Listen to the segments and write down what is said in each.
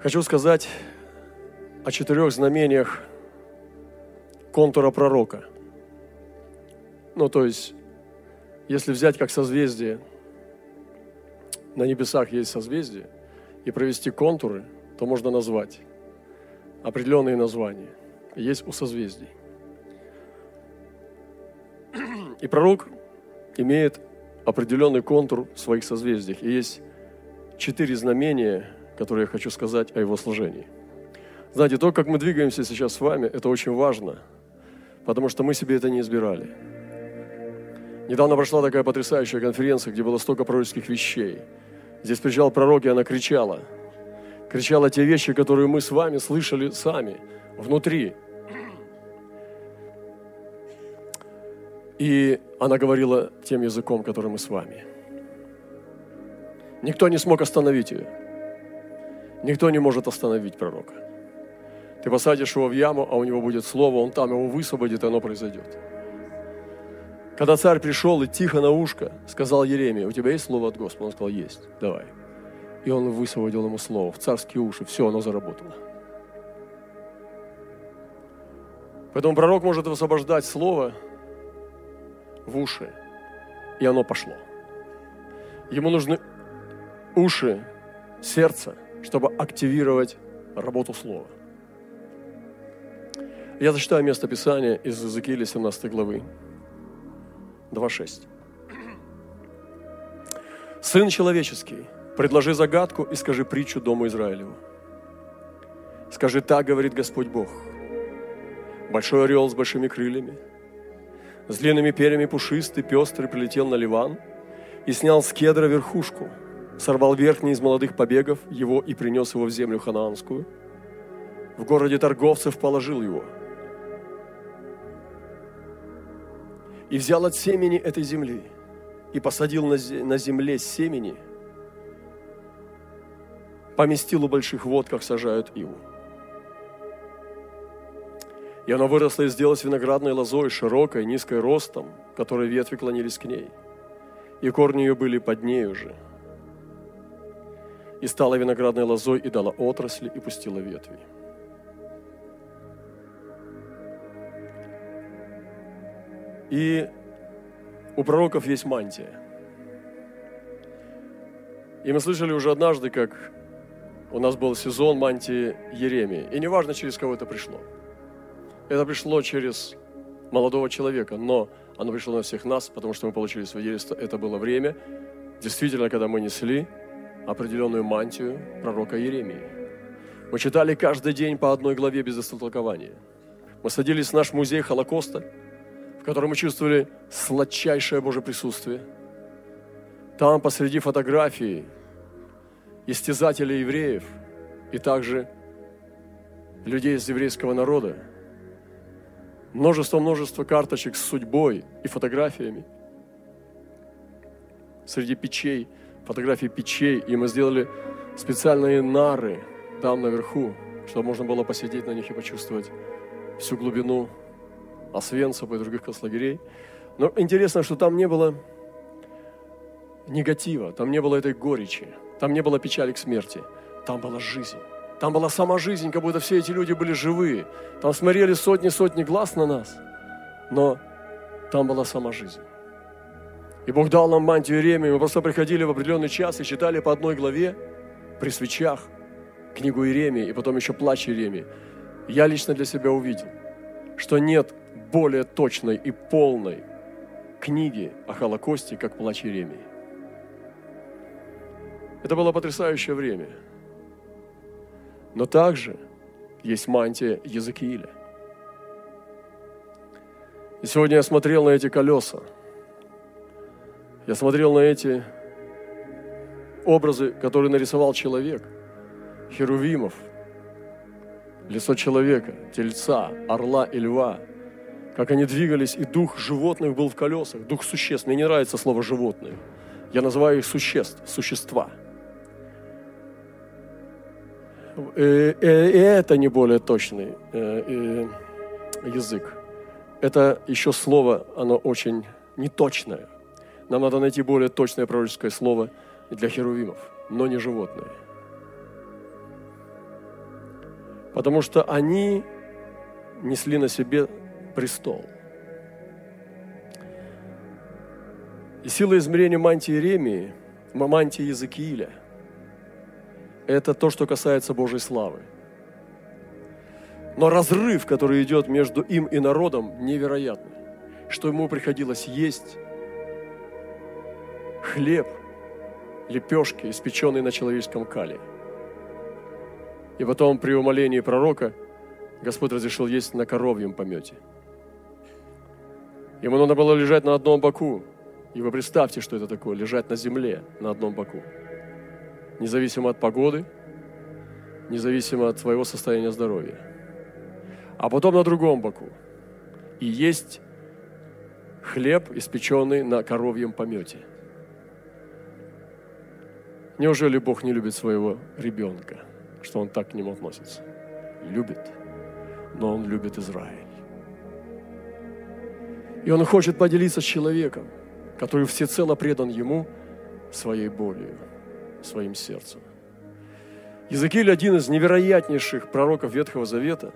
Хочу сказать о четырех знамениях контура пророка. Ну, то есть, если взять как созвездие, на небесах есть созвездие, и провести контуры, то можно назвать определенные названия. Есть у созвездий. И пророк имеет определенный контур в своих созвездиях. И есть четыре знамения, которые я хочу сказать о его служении. Знаете, то, как мы двигаемся сейчас с вами, это очень важно, потому что мы себе это не избирали. Недавно прошла такая потрясающая конференция, где было столько пророческих вещей. Здесь приезжал пророк, и она кричала. Кричала те вещи, которые мы с вами слышали сами, внутри. И она говорила тем языком, который мы с вами. Никто не смог остановить ее. Никто не может остановить пророка. Ты посадишь его в яму, а у него будет слово, он там его высвободит, и оно произойдет. Когда царь пришел и тихо на ушко сказал Еремии, у тебя есть слово от Господа? Он сказал, есть, давай. И он высвободил ему слово в царские уши, все, оно заработало. Поэтому пророк может высвобождать слово в уши, и оно пошло. Ему нужны уши, сердце, чтобы активировать работу слова. Я зачитаю место Писания из Иезекииля 17 главы, 2.6. «Сын человеческий, предложи загадку и скажи притчу Дому Израилеву. Скажи, так говорит Господь Бог. Большой орел с большими крыльями, с длинными перьями пушистый, пестрый, прилетел на Ливан и снял с кедра верхушку, сорвал верхний из молодых побегов его и принес его в землю ханаанскую. В городе торговцев положил его – и взял от семени этой земли и посадил на земле семени, поместил у больших вод, как сажают иву. И она выросла и сделалась виноградной лозой, широкой, низкой ростом, которой ветви клонились к ней. И корни ее были под ней уже. И стала виноградной лозой, и дала отрасли, и пустила ветви. И у пророков есть мантия. И мы слышали уже однажды, как у нас был сезон мантии Еремии. И неважно, через кого это пришло. Это пришло через молодого человека, но оно пришло на всех нас, потому что мы получили свидетельство. Это было время, действительно, когда мы несли определенную мантию пророка Еремии. Мы читали каждый день по одной главе без истолкования. Мы садились в наш музей Холокоста – котором мы чувствовали сладчайшее Божье присутствие. Там посреди фотографии истязатели евреев и также людей из еврейского народа. Множество-множество карточек с судьбой и фотографиями. Среди печей, фотографии печей, и мы сделали специальные нары там наверху, чтобы можно было посидеть на них и почувствовать всю глубину Освенцима и других концлагерей. Но интересно, что там не было негатива, там не было этой горечи, там не было печали к смерти, там была жизнь. Там была сама жизнь, как будто все эти люди были живые. Там смотрели сотни-сотни глаз на нас, но там была сама жизнь. И Бог дал нам мантию Иеремии. Мы просто приходили в определенный час и читали по одной главе при свечах книгу Иеремии и потом еще плач Иеремии. Я лично для себя увидел, что нет более точной и полной книги о Холокосте, как «Плач Иеремии». Это было потрясающее время. Но также есть мантия Языкииля. И сегодня я смотрел на эти колеса. Я смотрел на эти образы, которые нарисовал человек. Херувимов, лицо человека, тельца, орла и льва – как они двигались, и дух животных был в колесах, дух существ. Мне не нравится слово «животные». Я называю их существ, существа. Э, э, и это не более точный э, язык. Это еще слово, оно очень неточное. Нам надо найти более точное пророческое слово для херувимов, но не животное. Потому что они несли на себе престол. И сила измерения мантии Иеремии, мантии Языкииля, это то, что касается Божьей славы. Но разрыв, который идет между им и народом, невероятный. Что ему приходилось есть хлеб, лепешки, испеченные на человеческом кале. И потом при умолении пророка Господь разрешил есть на коровьем помете. Ему надо было лежать на одном боку, и вы представьте, что это такое, лежать на земле на одном боку. Независимо от погоды, независимо от своего состояния здоровья. А потом на другом боку. И есть хлеб, испеченный на коровьем помете. Неужели Бог не любит своего ребенка, что Он так к нему относится? Любит, но Он любит Израиль. И Он хочет поделиться с человеком – который всецело предан Ему своей болью, своим сердцем. Языкиль один из невероятнейших пророков Ветхого Завета,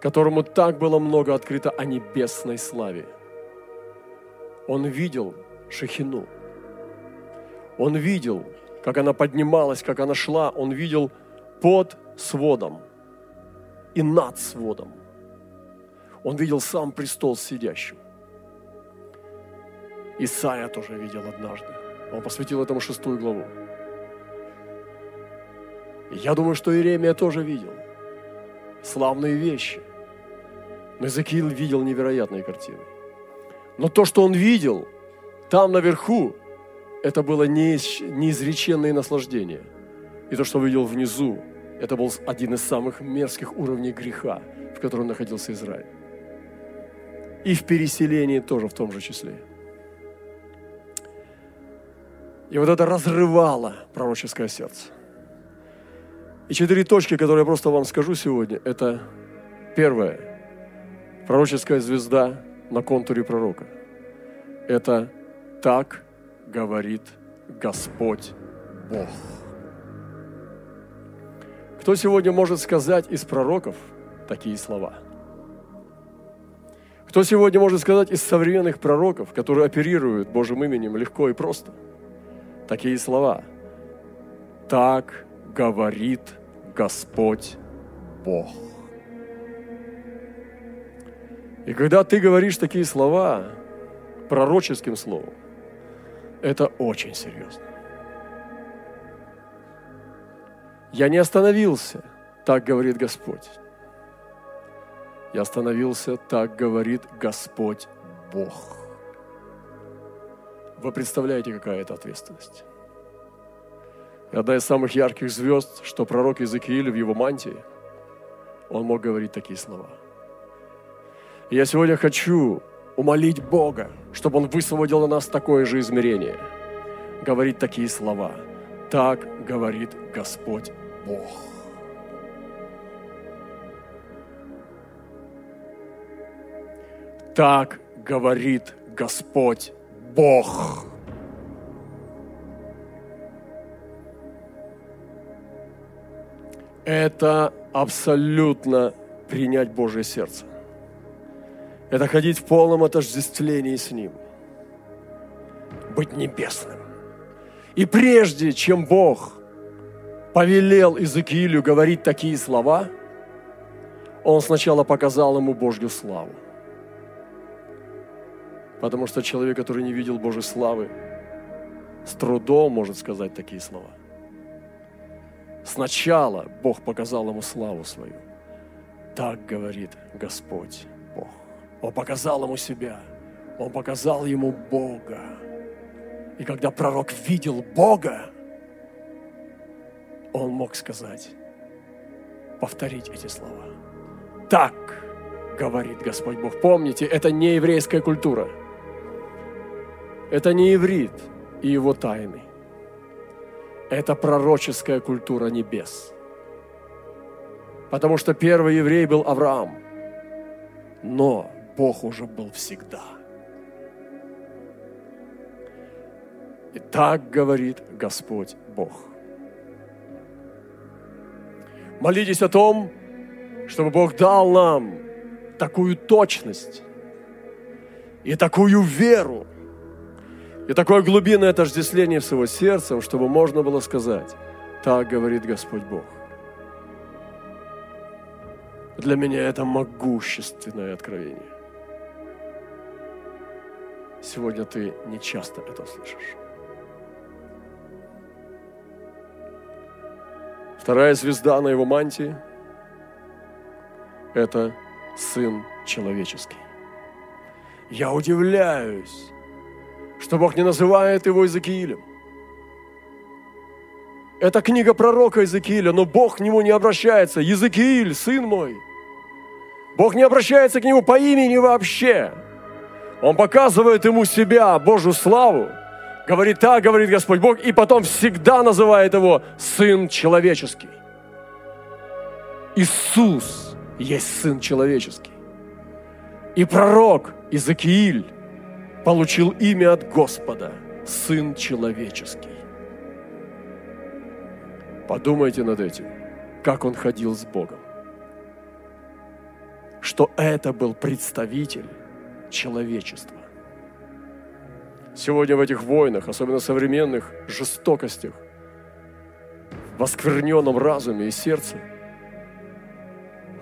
которому так было много открыто о небесной славе. Он видел Шехину. Он видел, как она поднималась, как она шла. Он видел под сводом и над сводом. Он видел сам престол сидящим. Исаия тоже видел однажды. Он посвятил этому шестую главу. я думаю, что Иеремия тоже видел. Славные вещи. Но Иезекииль видел невероятные картины. Но то, что он видел там наверху, это было неизреченное наслаждение. И то, что он видел внизу, это был один из самых мерзких уровней греха, в котором находился Израиль. И в переселении тоже в том же числе. И вот это разрывало пророческое сердце. И четыре точки, которые я просто вам скажу сегодня, это первое. Пророческая звезда на контуре пророка. Это так говорит Господь Бог. Кто сегодня может сказать из пророков такие слова? Кто сегодня может сказать из современных пророков, которые оперируют Божьим именем легко и просто – такие слова. Так говорит Господь Бог. И когда ты говоришь такие слова пророческим словом, это очень серьезно. Я не остановился, так говорит Господь. Я остановился, так говорит Господь Бог. Вы представляете, какая это ответственность? И одна из самых ярких звезд, что пророк Иезекииль в его мантии, он мог говорить такие слова. И я сегодня хочу умолить Бога, чтобы Он высвободил на нас такое же измерение. Говорить такие слова. Так говорит Господь Бог. Так говорит Господь Бог. Это абсолютно принять Божье сердце. Это ходить в полном отождествлении с Ним. Быть небесным. И прежде чем Бог повелел Иезекиилю говорить такие слова, Он сначала показал ему Божью славу. Потому что человек, который не видел Божьей славы, с трудом может сказать такие слова. Сначала Бог показал ему славу свою. Так говорит Господь. Он показал ему себя. Он показал ему Бога. И когда пророк видел Бога, он мог сказать, повторить эти слова. Так говорит Господь Бог. Помните, это не еврейская культура – это не иврит и его тайны. Это пророческая культура небес. Потому что первый еврей был Авраам. Но Бог уже был всегда. И так говорит Господь Бог. Молитесь о том, чтобы Бог дал нам такую точность и такую веру, и такое глубинное отождествление всего сердцем, чтобы можно было сказать, так говорит Господь Бог. Для меня это могущественное откровение. Сегодня ты не часто это слышишь. Вторая звезда на его мантии – это Сын Человеческий. Я удивляюсь, что Бог не называет его Иезекиилем. Это книга пророка Иезекииля, но Бог к нему не обращается. Иезекииль, сын мой. Бог не обращается к нему по имени вообще. Он показывает ему себя, Божью славу. Говорит так, говорит Господь Бог, и потом всегда называет его Сын Человеческий. Иисус есть Сын Человеческий. И пророк Иезекииль получил имя от Господа, Сын Человеческий. Подумайте над этим, как он ходил с Богом. Что это был представитель человечества. Сегодня в этих войнах, особенно современных жестокостях, в оскверненном разуме и сердце,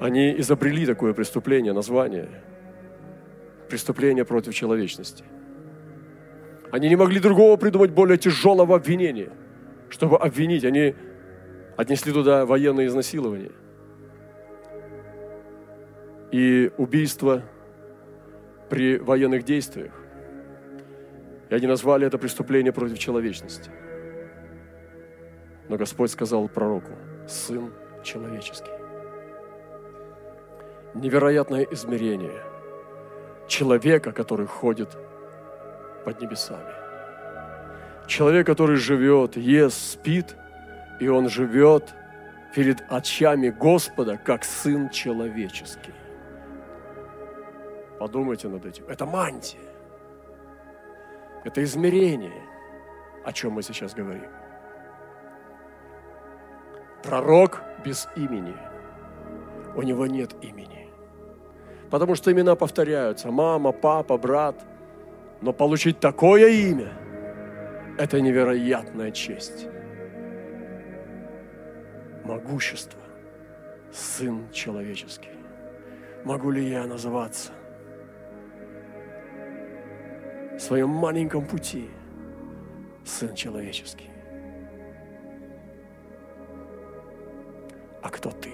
они изобрели такое преступление, название – преступление против человечности. Они не могли другого придумать более тяжелого обвинения, чтобы обвинить. Они отнесли туда военное изнасилование и убийство – при военных действиях. И они назвали это преступление против человечности. Но Господь сказал пророку, Сын человеческий. Невероятное измерение человека, который ходит под небесами. Человек, который живет, ест, спит, и он живет перед очами Господа, как Сын человеческий. Подумайте над этим. Это мантия. Это измерение, о чем мы сейчас говорим. Пророк без имени. У него нет имени. Потому что имена повторяются. Мама, папа, брат. Но получить такое имя – это невероятная честь. Могущество. Сын человеческий. Могу ли я называться – в своем маленьком пути Сын человеческий. А кто ты?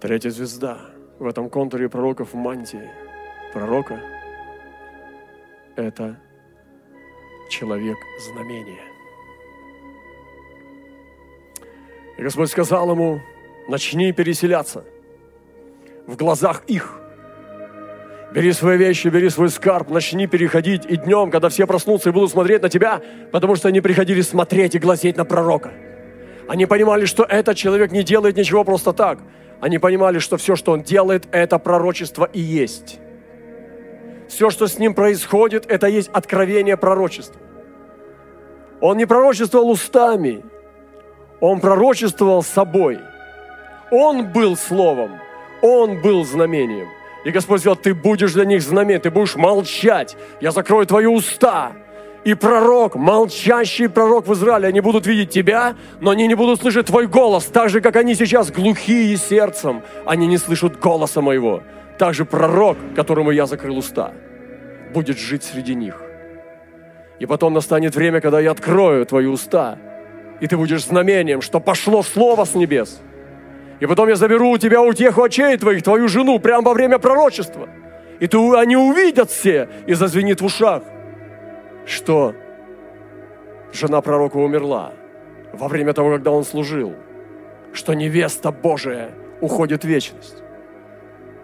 Третья звезда в этом контуре пророков в мантии пророка – это человек знамения. И Господь сказал ему, начни переселяться в глазах их – Бери свои вещи, бери свой скарб, начни переходить и днем, когда все проснутся и будут смотреть на тебя, потому что они приходили смотреть и глазеть на пророка. Они понимали, что этот человек не делает ничего просто так. Они понимали, что все, что он делает, это пророчество и есть. Все, что с ним происходит, это есть откровение пророчества. Он не пророчествовал устами, он пророчествовал собой. Он был словом, он был знамением. И Господь сказал, ты будешь для них знамен, ты будешь молчать. Я закрою твои уста. И пророк, молчащий пророк в Израиле, они будут видеть тебя, но они не будут слышать твой голос, так же, как они сейчас глухие сердцем, они не слышат голоса моего. Так же пророк, которому я закрыл уста, будет жить среди них. И потом настанет время, когда я открою твои уста, и ты будешь знамением, что пошло слово с небес – и потом я заберу у тебя утеху очей твоих, твою жену, прямо во время пророчества. И ты, они увидят все, и зазвенит в ушах, что жена пророка умерла во время того, когда он служил, что невеста Божия уходит в вечность.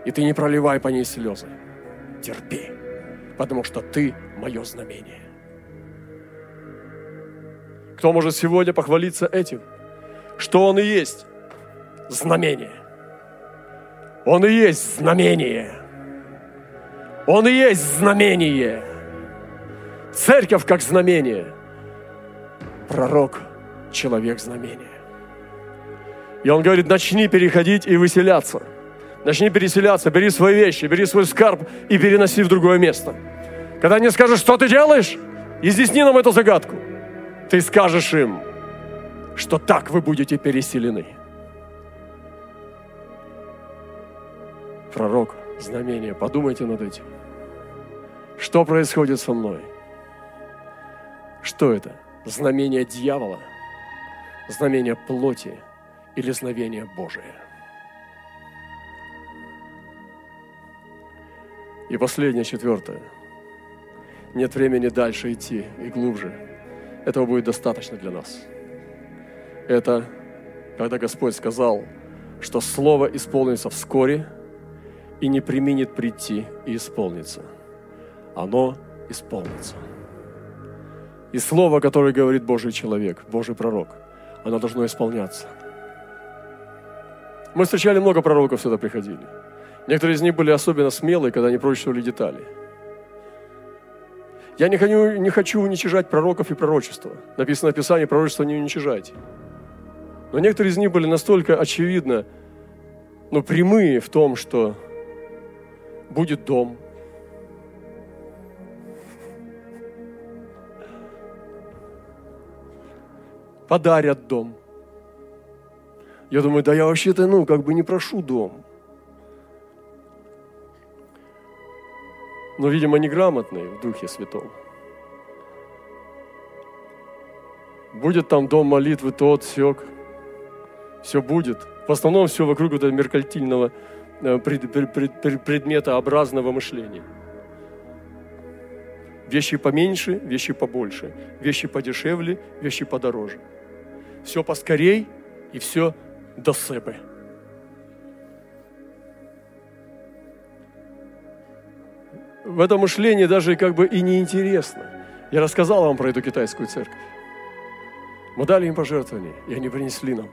И ты не проливай по ней слезы. Терпи, потому что ты мое знамение. Кто может сегодня похвалиться этим? Что он и есть? Знамение. Он и есть знамение. Он и есть знамение. Церковь как знамение. Пророк человек знамения. И он говорит, начни переходить и выселяться. Начни переселяться, бери свои вещи, бери свой скарб и переноси в другое место. Когда они скажут, что ты делаешь, изъясни нам эту загадку. Ты скажешь им, что так вы будете переселены. Пророк, знамение, подумайте над этим. Что происходит со мной? Что это? Знамение дьявола? Знамение плоти или знамение Божие? И последнее, четвертое. Нет времени дальше идти и глубже. Этого будет достаточно для нас. Это когда Господь сказал, что Слово исполнится вскоре и не применит прийти и исполниться. Оно исполнится. И Слово, которое говорит Божий человек, Божий пророк, оно должно исполняться. Мы встречали много пророков, сюда приходили. Некоторые из них были особенно смелые, когда они пророчествовали детали. Я не хочу, не хочу уничижать пророков и пророчества. Написано в Писании, пророчество не уничижайте. Но некоторые из них были настолько очевидно, ну, прямые в том, что будет дом. Подарят дом. Я думаю, да я вообще-то, ну, как бы не прошу дом. Но, видимо, неграмотный в Духе Святом. Будет там дом молитвы тот, сёк – все будет. В основном все вокруг этого меркальтильного э, предметообразного мышления. Вещи поменьше, вещи побольше. Вещи подешевле, вещи подороже. Все поскорей и все до себе. В этом мышлении даже как бы и неинтересно. Я рассказал вам про эту китайскую церковь. Мы дали им пожертвования, и они принесли нам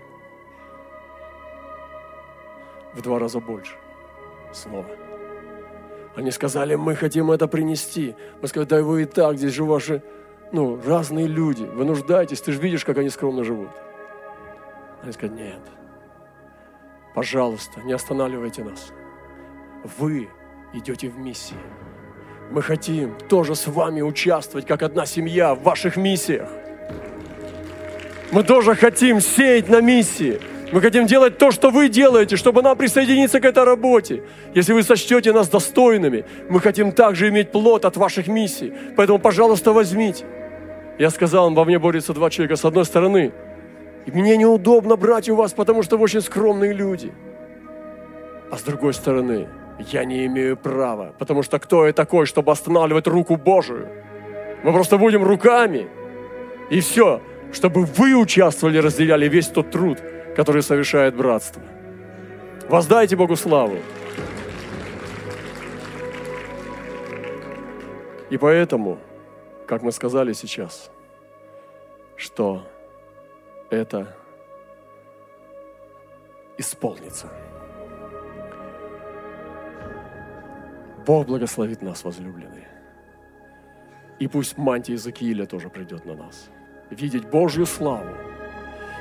в два раза больше. Снова. Они сказали, мы хотим это принести. Мы сказали, да вы и так, здесь же ваши, ну, разные люди. Вы нуждаетесь, ты же видишь, как они скромно живут. Они сказали, нет, пожалуйста, не останавливайте нас. Вы идете в миссии. Мы хотим тоже с вами участвовать, как одна семья в ваших миссиях. Мы тоже хотим сеять на миссии. Мы хотим делать то, что вы делаете, чтобы нам присоединиться к этой работе. Если вы сочтете нас достойными, мы хотим также иметь плод от ваших миссий. Поэтому, пожалуйста, возьмите. Я сказал вам, во мне борются два человека. С одной стороны, мне неудобно брать у вас, потому что вы очень скромные люди. А с другой стороны, я не имею права, потому что кто я такой, чтобы останавливать руку Божию? Мы просто будем руками, и все, чтобы вы участвовали, разделяли весь тот труд, который совершает братство. Воздайте Богу славу. И поэтому, как мы сказали сейчас, что это исполнится. Бог благословит нас, возлюбленные. И пусть мантия Иезекииля тоже придет на нас. Видеть Божью славу –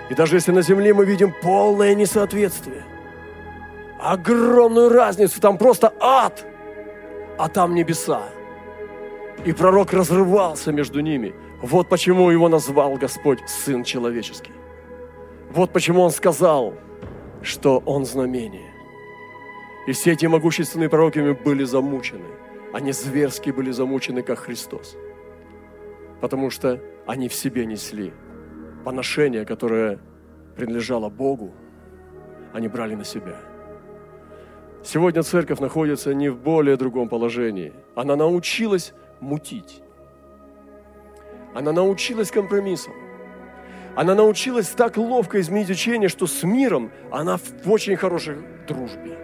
и даже если на земле мы видим полное несоответствие, огромную разницу, там просто ад, а там небеса. И пророк разрывался между ними. Вот почему его назвал Господь Сын Человеческий. Вот почему он сказал, что он знамение. И все эти могущественные пророками были замучены. Они зверски были замучены, как Христос. Потому что они в себе несли поношение, которое принадлежало Богу, они брали на себя. Сегодня церковь находится не в более другом положении. Она научилась мутить. Она научилась компромиссам. Она научилась так ловко изменить учение, что с миром она в очень хорошей дружбе.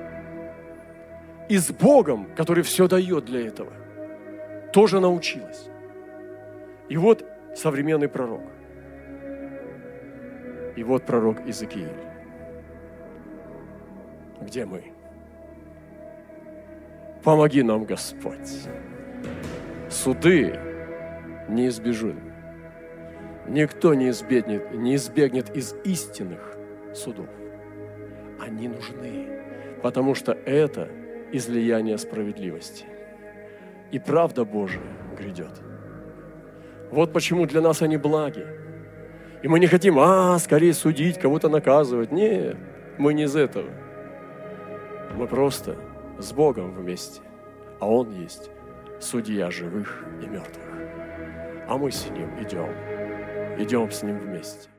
И с Богом, который все дает для этого, тоже научилась. И вот современный пророк – и вот пророк Иезекииль. Где мы? Помоги нам, Господь. Суды не избежим. Никто не избегнет, не избегнет из истинных судов. Они нужны, потому что это излияние справедливости. И правда Божия грядет. Вот почему для нас они благи. И мы не хотим, а, скорее судить, кого-то наказывать. Нет, мы не из этого. Мы просто с Богом вместе, а Он есть судья живых и мертвых. А мы с Ним идем, идем с Ним вместе.